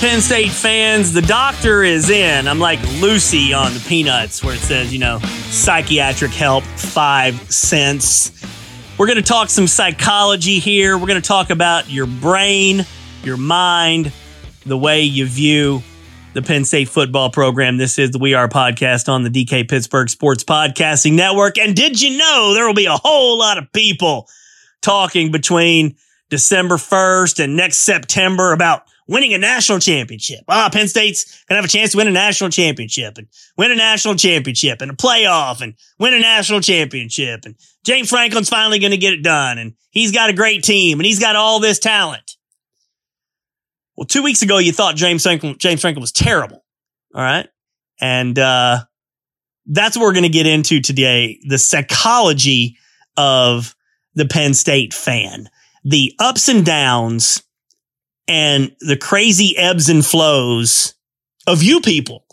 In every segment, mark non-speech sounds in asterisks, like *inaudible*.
Penn State fans, the doctor is in. I'm like Lucy on the Peanuts, where it says, you know, psychiatric help, five cents. We're going to talk some psychology here. We're going to talk about your brain, your mind, the way you view the Penn State football program. This is the We Are podcast on the DK Pittsburgh Sports Podcasting Network. And did you know there will be a whole lot of people talking between December 1st and next September about winning a national championship. Ah, Penn State's gonna have a chance to win a national championship and win a national championship and a playoff and win a national championship. And James Franklin's finally gonna get it done. And he's got a great team and he's got all this talent. Well, two weeks ago, you thought James Franklin, James Franklin was terrible. All right. And, uh, that's what we're going to get into today. The psychology of the Penn State fan, the ups and downs and the crazy ebbs and flows of you people.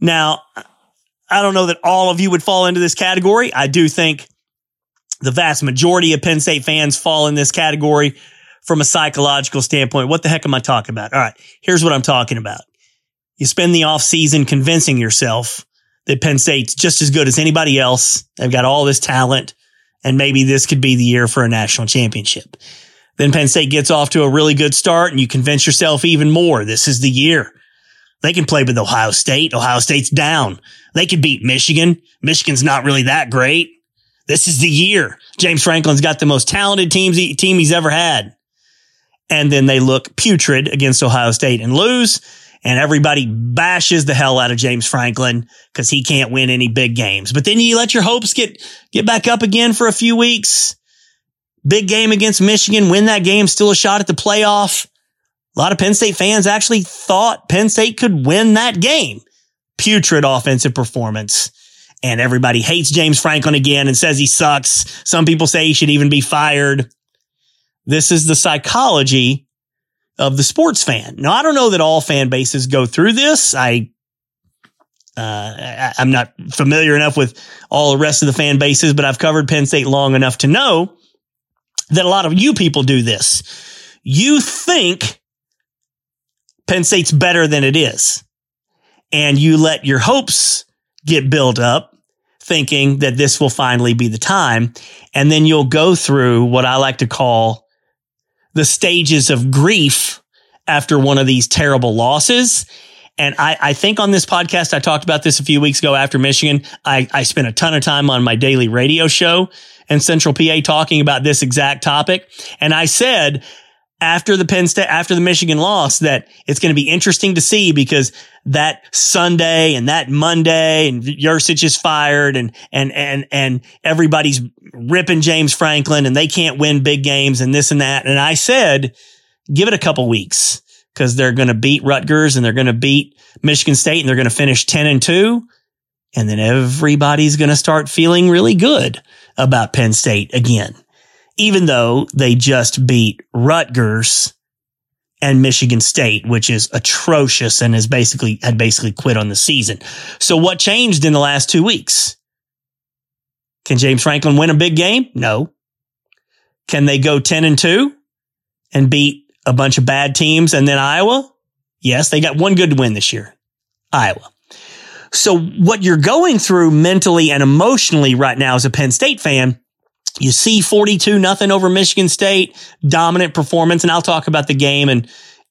Now, I don't know that all of you would fall into this category. I do think the vast majority of Penn State fans fall in this category from a psychological standpoint. What the heck am I talking about? All right. Here's what I'm talking about. You spend the off season convincing yourself that Penn State's just as good as anybody else. They've got all this talent and maybe this could be the year for a national championship. Then Penn State gets off to a really good start and you convince yourself even more. This is the year. They can play with Ohio State. Ohio State's down. They could beat Michigan. Michigan's not really that great. This is the year. James Franklin's got the most talented teams, team he's ever had. And then they look putrid against Ohio State and lose. And everybody bashes the hell out of James Franklin because he can't win any big games. But then you let your hopes get, get back up again for a few weeks Big game against Michigan, win that game, still a shot at the playoff. A lot of Penn State fans actually thought Penn State could win that game. Putrid offensive performance. And everybody hates James Franklin again and says he sucks. Some people say he should even be fired. This is the psychology of the sports fan. Now, I don't know that all fan bases go through this. I, uh, I, I'm not familiar enough with all the rest of the fan bases, but I've covered Penn State long enough to know that a lot of you people do this. You think Penn State's better than it is. And you let your hopes get built up thinking that this will finally be the time. And then you'll go through what I like to call the stages of grief after one of these terrible losses. And I, I think on this podcast, I talked about this a few weeks ago after Michigan. I, I spent a ton of time on my daily radio show and Central PA talking about this exact topic. And I said after the Penn State, after the Michigan loss that it's going to be interesting to see because that Sunday and that Monday and Yurcich is fired and, and, and, and everybody's ripping James Franklin and they can't win big games and this and that. And I said, give it a couple weeks because they're going to beat Rutgers and they're going to beat Michigan State and they're going to finish 10 and 2. And then everybody's going to start feeling really good about Penn State again, even though they just beat Rutgers and Michigan State, which is atrocious and has basically had basically quit on the season. So what changed in the last two weeks? Can James Franklin win a big game? No. Can they go 10 and 2 and beat a bunch of bad teams and then Iowa? Yes, they got one good win this year. Iowa. So what you're going through mentally and emotionally right now as a Penn State fan, you see 42 nothing over Michigan State, dominant performance. And I'll talk about the game and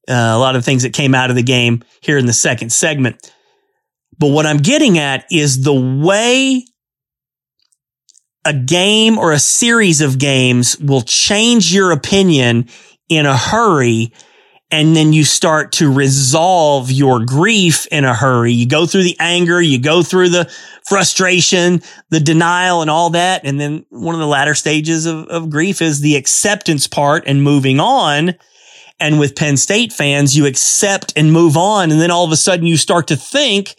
uh, a lot of things that came out of the game here in the second segment. But what I'm getting at is the way a game or a series of games will change your opinion in a hurry and then you start to resolve your grief in a hurry. You go through the anger, you go through the frustration, the denial and all that. And then one of the latter stages of, of grief is the acceptance part and moving on. And with Penn State fans, you accept and move on. And then all of a sudden you start to think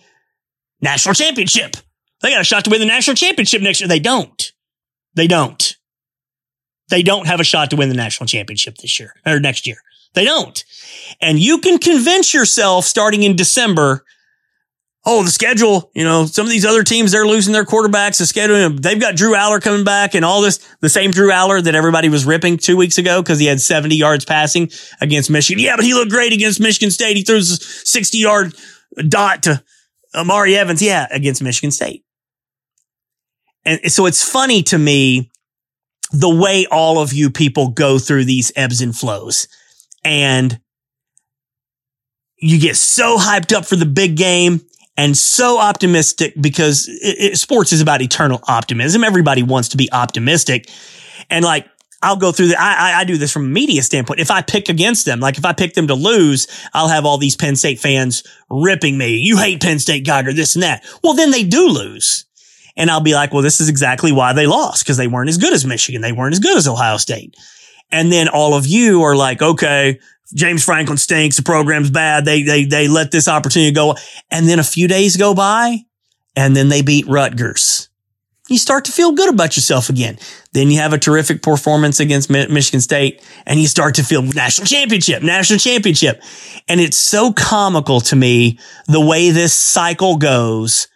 national championship. They got a shot to win the national championship next year. They don't. They don't. They don't have a shot to win the national championship this year or next year. They don't. And you can convince yourself starting in December, oh, the schedule, you know, some of these other teams, they're losing their quarterbacks. The schedule, they've got Drew Allar coming back and all this, the same Drew Allar that everybody was ripping two weeks ago because he had 70 yards passing against Michigan. Yeah, but he looked great against Michigan State. He threw a 60 yard dot to Omari Evans. Yeah, against Michigan State. And so it's funny to me the way all of you people go through these ebbs and flows and you get so hyped up for the big game and so optimistic because it, it, sports is about eternal optimism. Everybody wants to be optimistic. And like, I'll go through the, I, I, I do this from a media standpoint. If I pick against them, like if I pick them to lose, I'll have all these Penn State fans ripping me. You hate Penn State, Giger, this and that. Well, then they do lose. And I'll be like, well, this is exactly why they lost because they weren't as good as Michigan. They weren't as good as Ohio State. And then all of you are like, okay, James Franklin stinks. The program's bad. They, they, they let this opportunity go. And then a few days go by and then they beat Rutgers. You start to feel good about yourself again. Then you have a terrific performance against Michigan State and you start to feel national championship, national championship. And it's so comical to me the way this cycle goes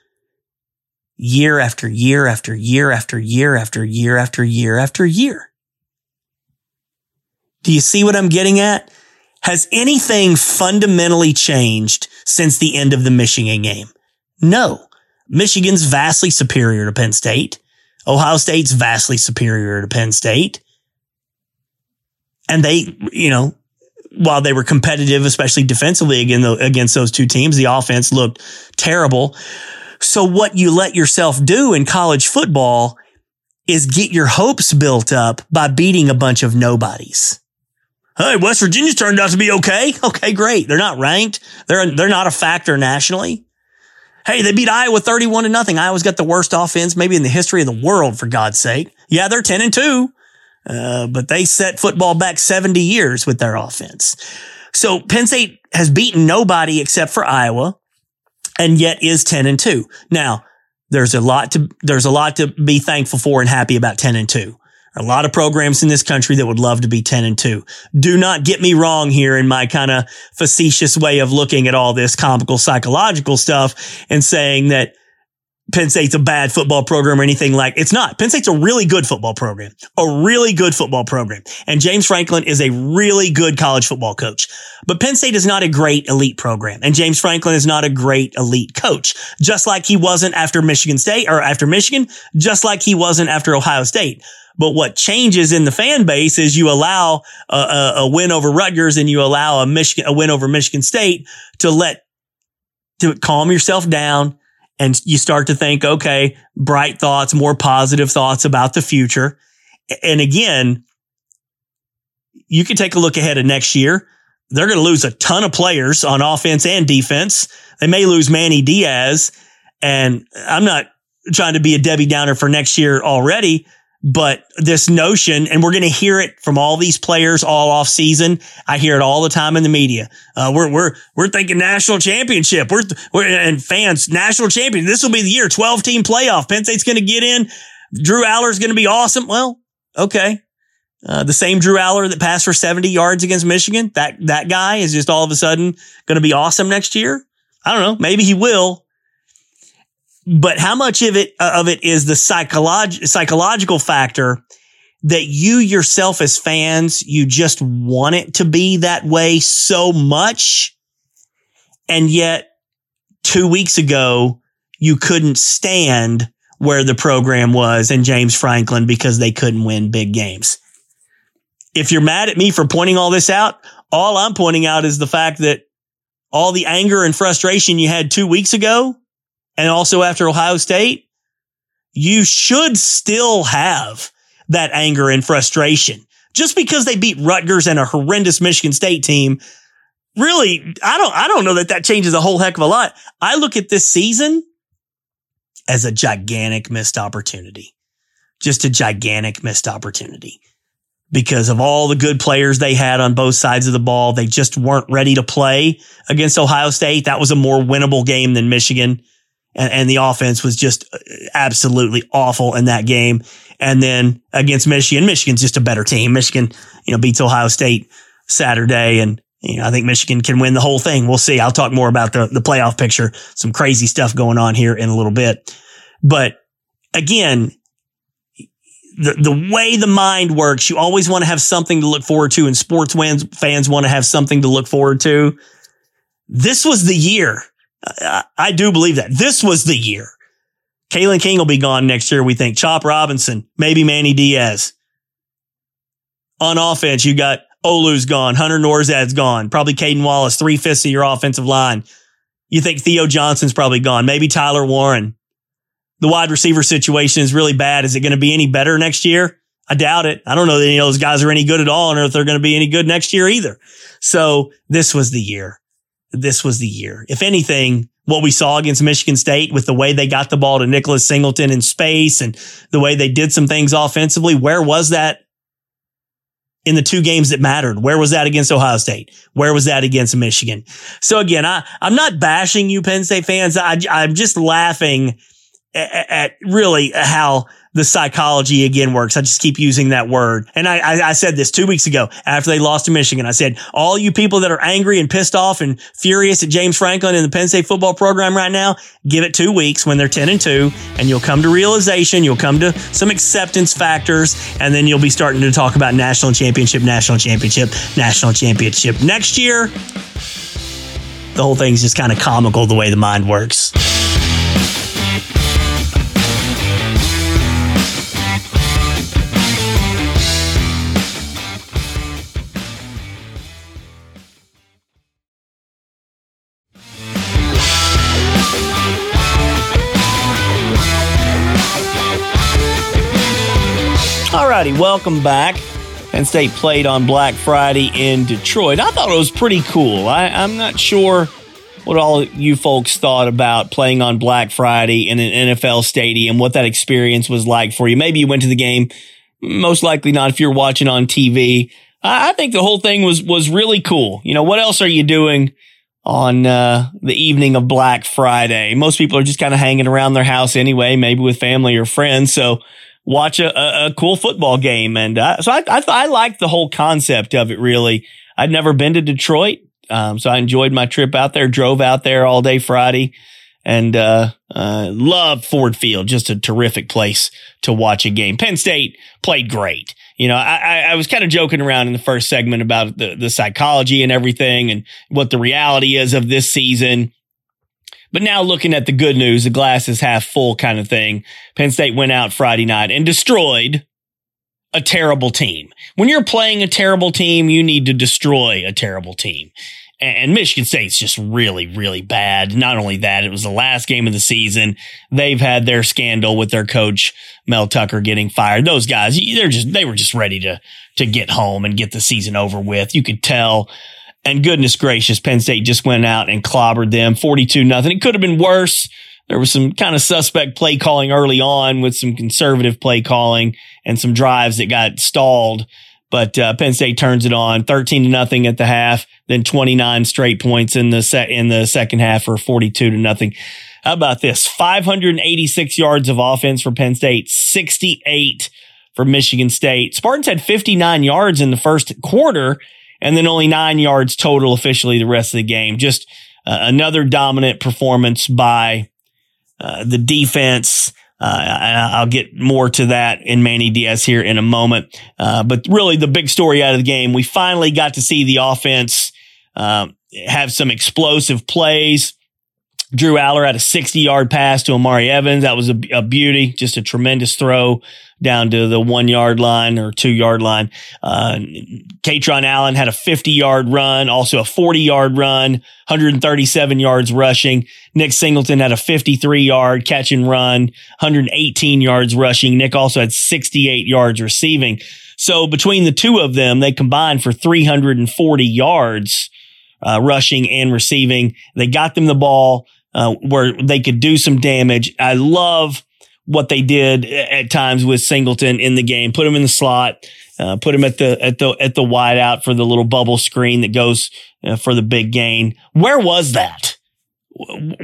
year after year after year after year after year after year after year. Do you see what I'm getting at? Has anything fundamentally changed since the end of the Michigan game? No. Michigan's vastly superior to Penn State. Ohio State's vastly superior to Penn State. And they, you know, while they were competitive, especially defensively against those two teams, the offense looked terrible. So what you let yourself do in college football is get your hopes built up by beating a bunch of nobodies. Hey, West Virginia's turned out to be okay. Okay, great. They're not ranked. They're, they're not a factor nationally. Hey, they beat Iowa 31 to nothing. Iowa's got the worst offense maybe in the history of the world, for God's sake. Yeah, they're 10 and 2. Uh, but they set football back 70 years with their offense. So Penn State has beaten nobody except for Iowa and yet is 10 and 2. Now, there's a lot to, there's a lot to be thankful for and happy about 10 and 2 a lot of programs in this country that would love to be 10 and 2. Do not get me wrong here in my kind of facetious way of looking at all this comical psychological stuff and saying that Penn State's a bad football program or anything like it's not. Penn State's a really good football program, a really good football program. And James Franklin is a really good college football coach. But Penn State is not a great elite program. And James Franklin is not a great elite coach, just like he wasn't after Michigan State or after Michigan, just like he wasn't after Ohio State. But what changes in the fan base is you allow a, a, a win over Rutgers and you allow a Michigan, a win over Michigan State to let, to calm yourself down and you start to think, okay, bright thoughts, more positive thoughts about the future. And again, you can take a look ahead of next year. They're going to lose a ton of players on offense and defense. They may lose Manny Diaz. And I'm not trying to be a Debbie Downer for next year already, but this notion, and we're going to hear it from all these players all off season. I hear it all the time in the media. Uh, we're, we're, we're thinking national championship. We're, we're, and fans, national champion. This will be the year 12 team playoff. Penn State's going to get in. Drew Allar's going to be awesome. Well, okay. Uh, the same Drew Allar that passed for 70 yards against Michigan. That, that guy is just all of a sudden going to be awesome next year. I don't know. Maybe he will but how much of it uh, of it is the psycholog- psychological factor that you yourself as fans you just want it to be that way so much and yet 2 weeks ago you couldn't stand where the program was and James Franklin because they couldn't win big games. If you're mad at me for pointing all this out, all I'm pointing out is the fact that all the anger and frustration you had 2 weeks ago and also after Ohio State, you should still have that anger and frustration. Just because they beat Rutgers and a horrendous Michigan State team, really, I don't, I don't know that that changes a whole heck of a lot. I look at this season as a gigantic missed opportunity. Just a gigantic missed opportunity because of all the good players they had on both sides of the ball. They just weren't ready to play against Ohio State. That was a more winnable game than Michigan and, and the offense was just uh, absolutely awful in that game. And then against Michigan, Michigan's just a better team. Michigan, you know, beats Ohio State Saturday and You know, I think Michigan can win the whole thing. We'll see. I'll talk more about the, the playoff picture. Some crazy stuff going on here in a little bit. But again, the, the way the mind works, you always want to have something to look forward to and sports fans want to have something to look forward to. This was the year. I, do believe that this was the year. Kalen King will be gone next year. We think Chop Robinson, maybe Manny Diaz. On offense, you got Olu's gone. Hunter Nourzad's gone. Probably Caden Wallace, three fifths of your offensive line. You think Theo Johnson's probably gone. Maybe Tyler Warren. The wide receiver situation is really bad. Is it going to be any better next year? I doubt it. I don't know that any of those guys are any good at all, and if they're going to be any good next year either. So this was the year. This was the year. If anything, what we saw against Michigan State with the way they got the ball to Nicholas Singleton in space and the way they did some things offensively, where was that in the two games that mattered. Where was that against Ohio State? Where was that against Michigan? So again, I, I'm not bashing you Penn State fans. I, I'm just laughing at, at really how the psychology again works. I just keep using that word. And I, I, I, said this two weeks ago after they lost to Michigan. I said, all you people that are angry and pissed off and furious at James Franklin and the Penn State football program right now, give it two weeks when they're 10 and two and you'll come to realization. You'll come to some acceptance factors and then you'll be starting to talk about national championship, national championship, national championship next year. The whole thing's just kind of comical the way the mind works. Alrighty, welcome back. Penn State played on Black Friday in Detroit. I thought it was pretty cool. I, am not sure what all you folks thought about playing on Black Friday in an NFL stadium, what that experience was like for you. Maybe you went to the game, most likely not if you're watching on TV. I, I think the whole thing was was really cool. You know, what else are you doing on uh, the evening of Black Friday? Most people are just kind of hanging around their house anyway, maybe with family or friends. So watch a, a, a cool football game. And uh, so I, I, I liked the whole concept of it really. I'd never been to Detroit. Um, so I enjoyed my trip out there, drove out there all day Friday and, uh, uh, loved Ford Field. Just a terrific place to watch a game. Penn State played great. You know, I, I was kind of joking around in the first segment about the, the psychology and everything and what the reality is of this season. But now looking at the good news, the glass is half full kind of thing. Penn State went out Friday night and destroyed a terrible team. When you're playing a terrible team, you need to destroy a terrible team. And Michigan State's just really, really bad. Not only that, it was the last game of the season. They've had their scandal with their coach, Mel Tucker, getting fired. Those guys, they're just, they were just ready to, to get home and get the season over with. You could tell and goodness gracious, Penn State just went out and clobbered them 42 nothing. It could have been worse. There was some kind of suspect play calling early on with some conservative play calling and some drives that got stalled. But uh, Penn State turns it on 13 to nothing at the half, then 29 straight points in the set in the second half or 42 to nothing. How about this? 586 yards of offense for Penn State, 68 for Michigan State. Spartans had 59 yards in the first quarter and then only nine yards total officially the rest of the game. Just uh, another dominant performance by uh, the defense. Uh, I'll get more to that in Manny Diaz here in a moment. Uh, but really, the big story out of the game, we finally got to see the offense um, have some explosive plays. Drew Allar had a 60 yard pass to Omari Evans. That was a, a beauty, just a tremendous throw down to the one yard line or two yard line. Uh, Kaytron Allen had a 50 yard run, also a 40 yard run, 137 yards rushing. Nick Singleton had a 53 yard catch and run, 118 yards rushing. Nick also had 68 yards receiving. So between the two of them, they combined for 340 yards, uh, rushing and receiving. They got them the ball, uh, where they could do some damage. I love what they did at times with Singleton in the game. Put him in the slot, uh, put him at the at the at the wide out for the little bubble screen that goes uh, for the big gain. Where was that?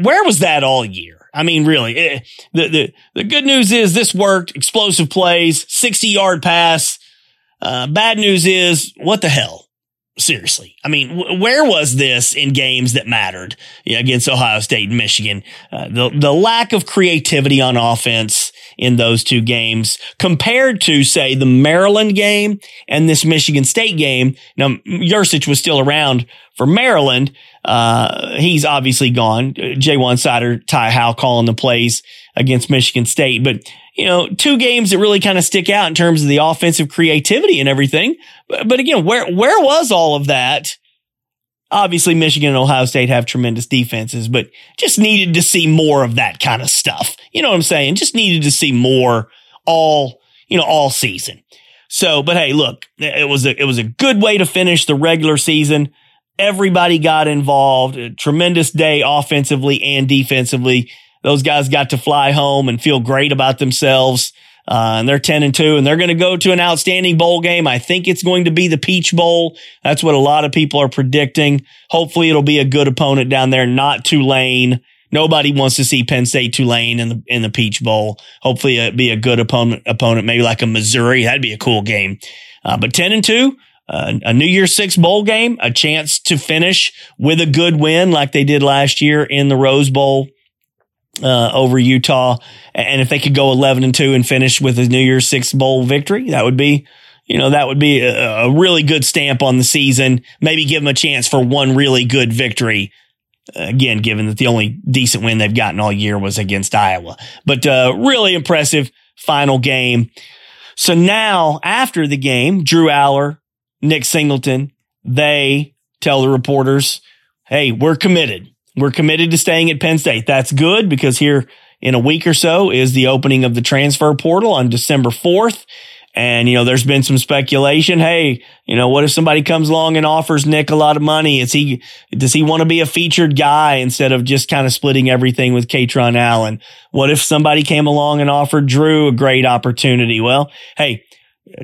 Where was that all year? I mean, really, it, eh, the the the good news is this worked. Explosive plays, sixty yard pass. Uh, bad news is what the hell? Seriously. I mean, w- where was this in games that mattered know, against Ohio State and Michigan? Uh, the, the lack of creativity on offense in those two games compared to, say, the Maryland game and this Michigan State game. Now, Yurcich was still around for Maryland. Uh, he's obviously gone. Ja'Juan Seider, Ty Howle calling the plays against Michigan State. But you know, two games that really kind of stick out in terms of the offensive creativity and everything. But, but again, where, where was all of that? Obviously, Michigan and Ohio State have tremendous defenses, but just needed to see more of that kind of stuff. You know what I'm saying? Just needed to see more all, you know, all season. So, but hey, look, it was a, it was a good way to finish the regular season. Everybody got involved. A tremendous day offensively and defensively. Those guys got to fly home and feel great about themselves. Uh, and they're 10 and 2 and they're going to go to an outstanding bowl game. I think it's going to be the Peach Bowl. That's what a lot of people are predicting. Hopefully it'll be a good opponent down there, not Tulane. Nobody wants to see Penn State Tulane in the in the Peach Bowl. Hopefully it'll be a good opponent opponent, maybe like a Missouri. That'd be a cool game. Uh, but 10 and 2, uh, a New Year's Six bowl game, a chance to finish with a good win like they did last year in the Rose Bowl uh, over Utah. And if they could go 11 and 2 and finish with a New Year's Six Bowl victory, that would be, you know, that would be a, a, really good stamp on the season. Maybe give them a chance for one really good victory. Again, given that the only decent win they've gotten all year was against Iowa, but uh, really impressive final game. So now after the game, Drew Allar, Nick Singleton, they tell the reporters, Hey, we're committed. We're committed to staying at Penn State. That's good because here in a week or so is the opening of the transfer portal on December 4th. And, you know, there's been some speculation. Hey, you know, what if somebody comes along and offers Nick a lot of money? Is he, does he want to be a featured guy instead of just kind of splitting everything with Kaytron Allen? What if somebody came along and offered Drew a great opportunity? Well, hey,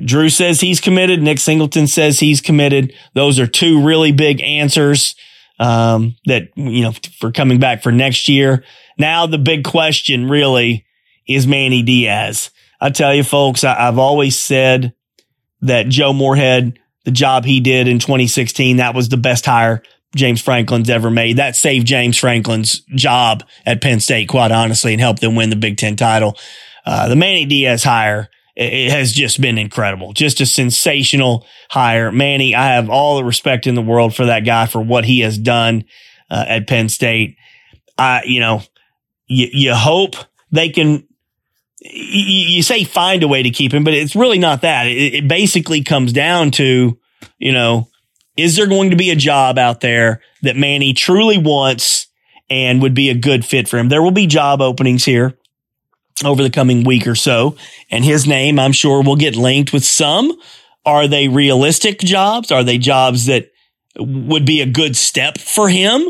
Drew says he's committed. Nick Singleton says he's committed. Those are two really big answers um, that, you know, for coming back for next year. Now the big question really is Manny Diaz. I tell you folks, I, I've always said that Joe Moorhead, the job he did in 2016, that was the best hire James Franklin's ever made. That saved James Franklin's job at Penn State, quite honestly, and helped them win the Big Ten title. Uh, the Manny Diaz hire it has just been incredible. Just a sensational hire. Manny, I have all the respect in the world for that guy for what he has done uh, at Penn State. I, you know, you, you hope they can, you, you, say find a way to keep him, but it's really not that. It, it basically comes down to, you know, is there going to be a job out there that Manny truly wants and would be a good fit for him? There will be job openings here over the coming week or so. And his name, I'm sure, will get linked with some. Are they realistic jobs? Are they jobs that would be a good step for him?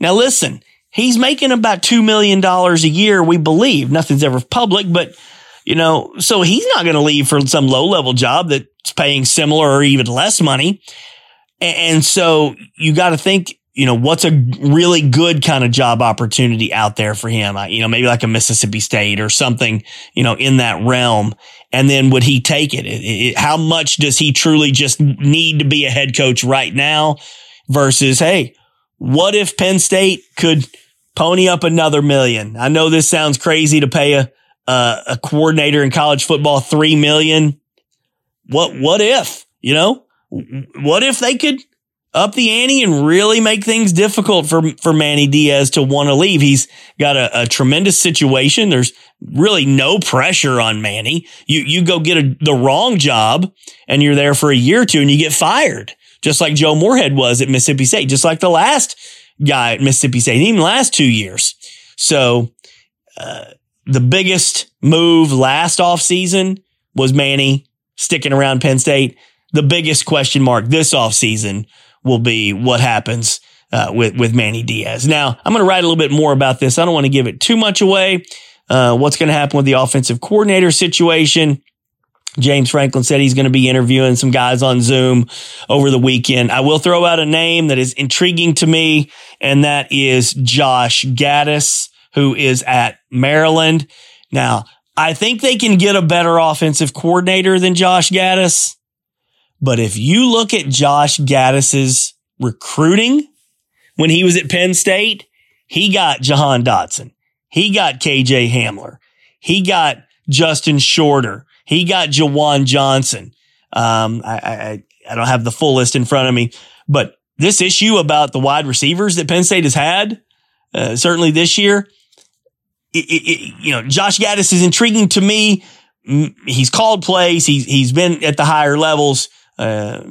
Now, listen, he's making about $2 million a year, we believe. Nothing's ever public, but you know, so he's not going to leave for some low level job that's paying similar or even less money. And so you got to think you know, what's a really good kind of job opportunity out there for him? You know, maybe like a Mississippi State or something, you know, in that realm. And then would he take it? it, it how much does he truly just need to be a head coach right now versus, Hey, what if Penn State could pony up another million? I know this sounds crazy to pay a, a, a coordinator in college football, three million. What, what if, you know, what if they could, up the ante and really make things difficult for, for Manny Diaz to want to leave. He's got a, a, tremendous situation. There's really no pressure on Manny. You, you go get a, the wrong job and you're there for a year or two and you get fired, just like Joe Moorhead was at Mississippi State, just like the last guy at Mississippi State, even last two years. So, uh, the biggest move last off season was Manny sticking around Penn State. The biggest question mark this off season will be what happens uh, with with Manny Diaz. Now, I'm going to write a little bit more about this. I don't want to give it too much away. Uh, what's going to happen with the offensive coordinator situation? James Franklin said he's going to be interviewing some guys on Zoom over the weekend. I will throw out a name that is intriguing to me, and that is Josh Gattis, who is at Maryland. Now, I think they can get a better offensive coordinator than Josh Gattis, But if you look at Josh Gattis's recruiting when he was at Penn State, he got Jahan Dotson. He got KJ Hamler. He got Justin Shorter. He got Juwan Johnson. Um, I, I, I don't have the full list in front of me, but this issue about the wide receivers that Penn State has had, uh, certainly this year, it, it, you know, Josh Gattis is intriguing to me. He's called plays. He's, he's been at the higher levels, uh,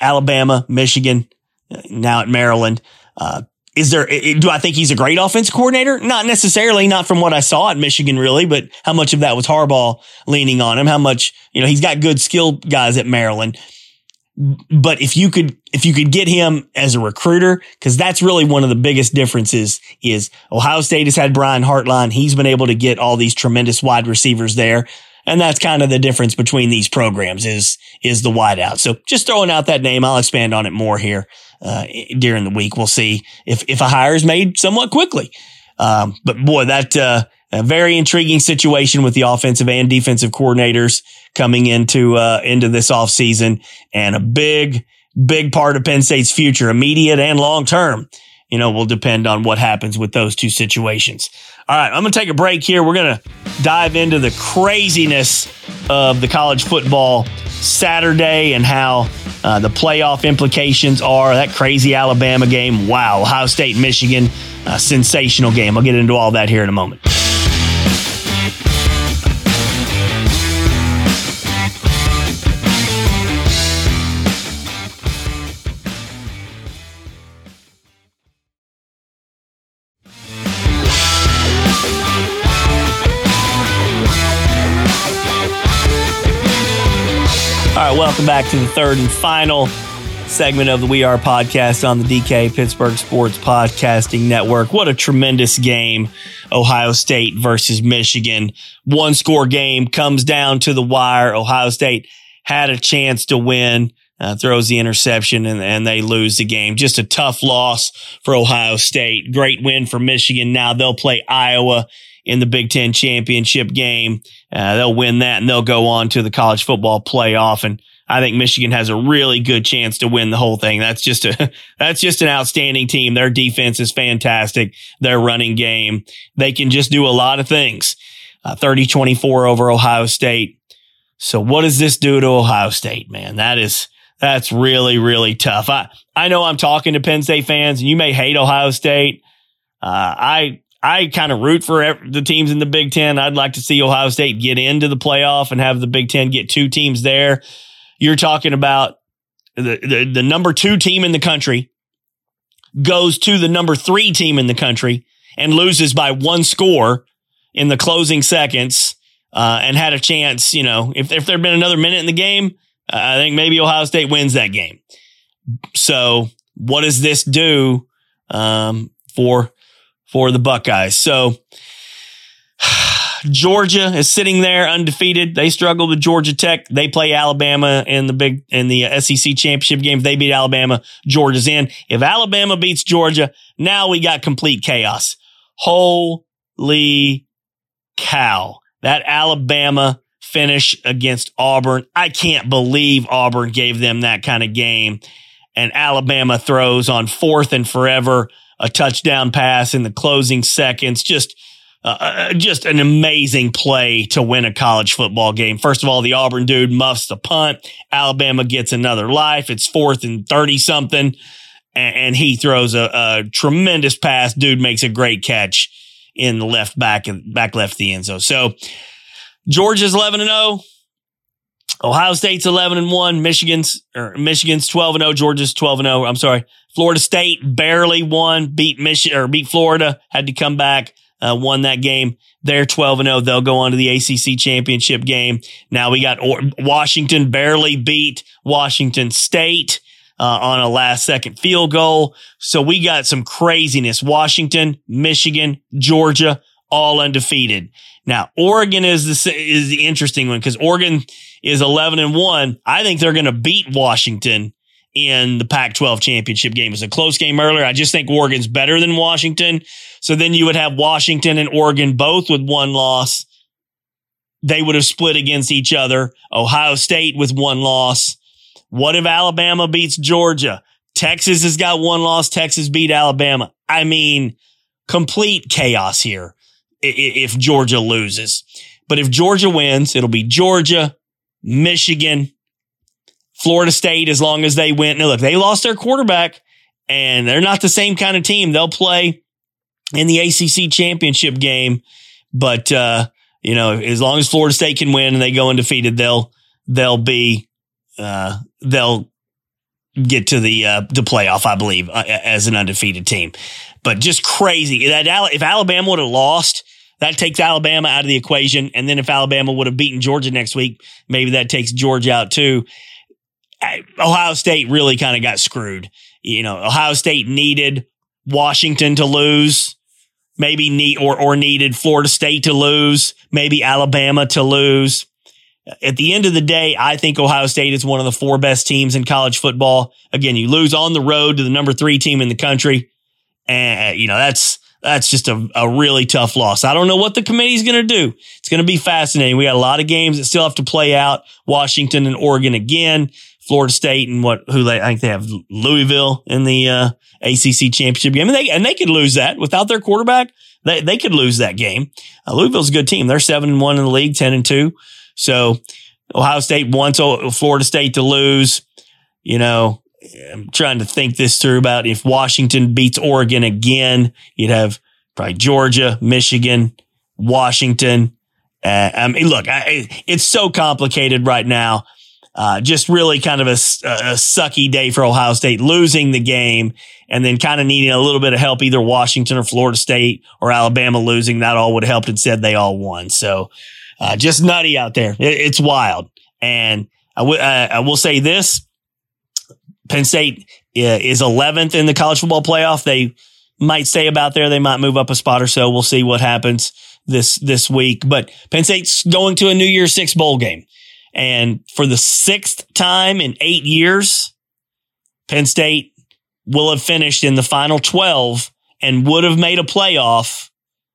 Alabama, Michigan, uh, now at Maryland. Uh, is there, do I think he's a great offense coordinator? Not necessarily, not from what I saw at Michigan, really, but how much of that was Harbaugh leaning on him? How much, you know, he's got good skill guys at Maryland. But if you could, if you could get him as a recruiter, because that's really one of the biggest differences is Ohio State has had Brian Hartline. He's been able to get all these tremendous wide receivers there. And that's kind of the difference between these programs is, is the wideout. So just throwing out that name. I'll expand on it more here, uh, during the week. We'll see if, if a hire is made somewhat quickly. Um, but boy, that, uh, a very intriguing situation with the offensive and defensive coordinators coming into, uh, into this offseason and a big, big part of Penn State's future, immediate and long term, you know, will depend on what happens with those two situations. All right, I'm going to take a break here. We're going to dive into the craziness of the college football Saturday and how uh, the playoff implications are. That crazy Alabama game. Wow. Ohio State, Michigan, sensational game. I'll get into all that here in a moment. Welcome back to the third and final segment of the We Are podcast on the DK Pittsburgh Sports Podcasting Network. What a tremendous game. Ohio State versus Michigan. One score game comes down to the wire. Ohio State had a chance to win, uh, throws the interception and, and they lose the game. Just a tough loss for Ohio State. Great win for Michigan. Now they'll play Iowa in the Big Ten championship game. Uh, they'll win that and they'll go on to the college football playoff. And I think Michigan has a really good chance to win the whole thing. That's just a, *laughs* that's just an outstanding team. Their defense is fantastic. Their running game, they can just do a lot of things. Uh, 30 24 over Ohio State. So what does this do to Ohio State, man? That is, that's really, really tough. I, I know I'm talking to Penn State fans and you may hate Ohio State. Uh, I, I kind of root for the teams in the Big Ten. I'd like to see Ohio State get into the playoff and have the Big Ten get two teams there. You're talking about the, the, the number two team in the country goes to the number three team in the country and loses by one score in the closing seconds, uh, and had a chance, you know, if, if there'd been another minute in the game, uh, I think maybe Ohio State wins that game. So what does this do, um, for for the Buckeyes. So Georgia is sitting there undefeated. They struggled with Georgia Tech. They play Alabama in the big in the uh, SEC championship game. If they beat Alabama, Georgia's in. If Alabama beats Georgia, now we got complete chaos. Holy cow. That Alabama finish against Auburn. I can't believe Auburn gave them that kind of game. And Alabama throws on fourth and forever a touchdown pass in the closing seconds. Just, uh, uh, just an amazing play to win a college football game. First of all, the Auburn dude muffs the punt. Alabama gets another life. It's fourth and 30 something. And, and he throws a, a, tremendous pass. Dude makes a great catch in the left back and back left the end zone. So Georgia's 11 and 0. Ohio State's 11 and 1. Michigan's, or Michigan's 12 and 0. Georgia's 12 and 0. I'm sorry. Florida State barely won, beat Michigan or beat Florida, had to come back, uh, won that game. They're 12 and 0. They'll go on to the ACC championship game. Now we got or- Washington barely beat Washington State. Uh, on a last second field goal. So we got some craziness. Washington, Michigan, Georgia, all undefeated. Now, Oregon is the, is the interesting one because Oregon is 11 and 1. I think they're going to beat Washington in the Pac 12 championship game. It was a close game earlier. I just think Oregon's better than Washington. So then you would have Washington and Oregon both with one loss. They would have split against each other. Ohio State with one loss. What if Alabama beats Georgia? Texas has got one loss. Texas beat Alabama. I mean, complete chaos here if Georgia loses. But if Georgia wins, it'll be Georgia, Michigan, Florida State, as long as they win. Now, look, they lost their quarterback and they're not the same kind of team. They'll play in the ACC championship game, but, uh, you know, as long as Florida State can win and they go undefeated, they'll, they'll be, uh, they'll get to the, uh, the playoff, I believe, uh, as an undefeated team. But just crazy that if Alabama would have lost, that takes Alabama out of the equation. And then if Alabama would have beaten Georgia next week, maybe that takes Georgia out too. Uh, Ohio State really kind of got screwed. You know, Ohio State needed Washington to lose, maybe need or or needed Florida State to lose, maybe Alabama to lose. At the end of the day, I think Ohio State is one of the four best teams in college football. Again, you lose on the road to the number three team in the country. And, you know, that's, that's just a, a really tough loss. I don't know what the committee's going to do. It's going to be fascinating. We got a lot of games that still have to play out. Washington and Oregon again, Florida State and what, who they, I think they have Louisville in the, uh, ACC championship game. And they, and they could lose that without their quarterback. They, they could lose that game. Uh, Louisville's a good team. They're seven and one in the league, 10 and two. So Ohio State wants Florida State to lose. You know, I'm trying to think this through about if Washington beats Oregon again, you'd have probably Georgia, Michigan, Washington. Uh, I mean, look, I, it's so complicated right now. Uh, just really kind of a, a, sucky day for Ohio State losing the game and then kind of needing a little bit of help, either Washington or Florida State or Alabama losing. That all would have helped. Instead, they all won. So, uh, just nutty out there. It, it's wild. And I, w- uh, I will say this Penn State uh, is 11th in the college football playoff. They might stay about there. They might move up a spot or so. We'll see what happens this, this week. But Penn State's going to a New Year's Six bowl game. And for the sixth time in eight years, Penn State will have finished in the final 12 and would have made a playoff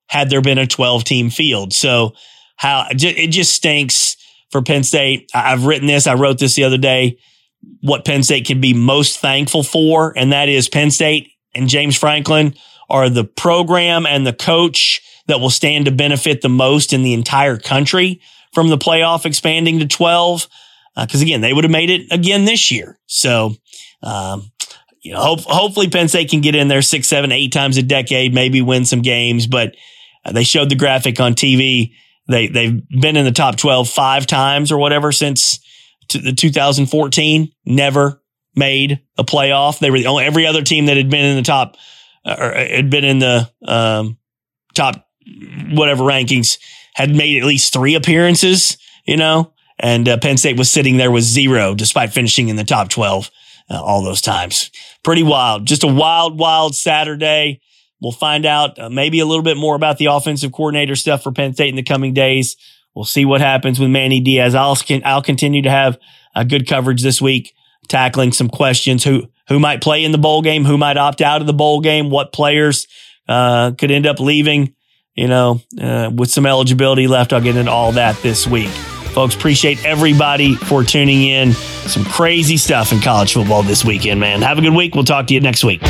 had there been a 12 team field. So how it just stinks for Penn State. I've written this. I wrote this the other day what Penn State can be most thankful for, and that is Penn State and James Franklin are the program and the coach that will stand to benefit the most in the entire country from the playoff expanding to 12. Because uh, again, they would have made it again this year. So, um, you know, hope, hopefully Penn State can get in there six, seven, eight times a decade, maybe win some games. But uh, they showed the graphic on TV. They they've been in the top 12 five times or whatever since to the 2014 never made a playoff. They were the only, every other team that had been in the top uh, or had been in the um, top whatever rankings had made at least three appearances, you know, and uh, Penn State was sitting there with zero despite finishing in the top 12 uh, all those times. Pretty wild. Just a wild, wild Saturday. We'll find out uh, maybe a little bit more about the offensive coordinator stuff for Penn State in the coming days. We'll see what happens with Manny Diaz. I'll, I'll continue to have a good coverage this week, tackling some questions who, who might play in the bowl game, who might opt out of the bowl game, what players, uh, could end up leaving, you know, uh, with some eligibility left. I'll get into all that this week. Folks, appreciate everybody for tuning in. Some crazy stuff in college football this weekend, man. Have a good week. We'll talk to you next week.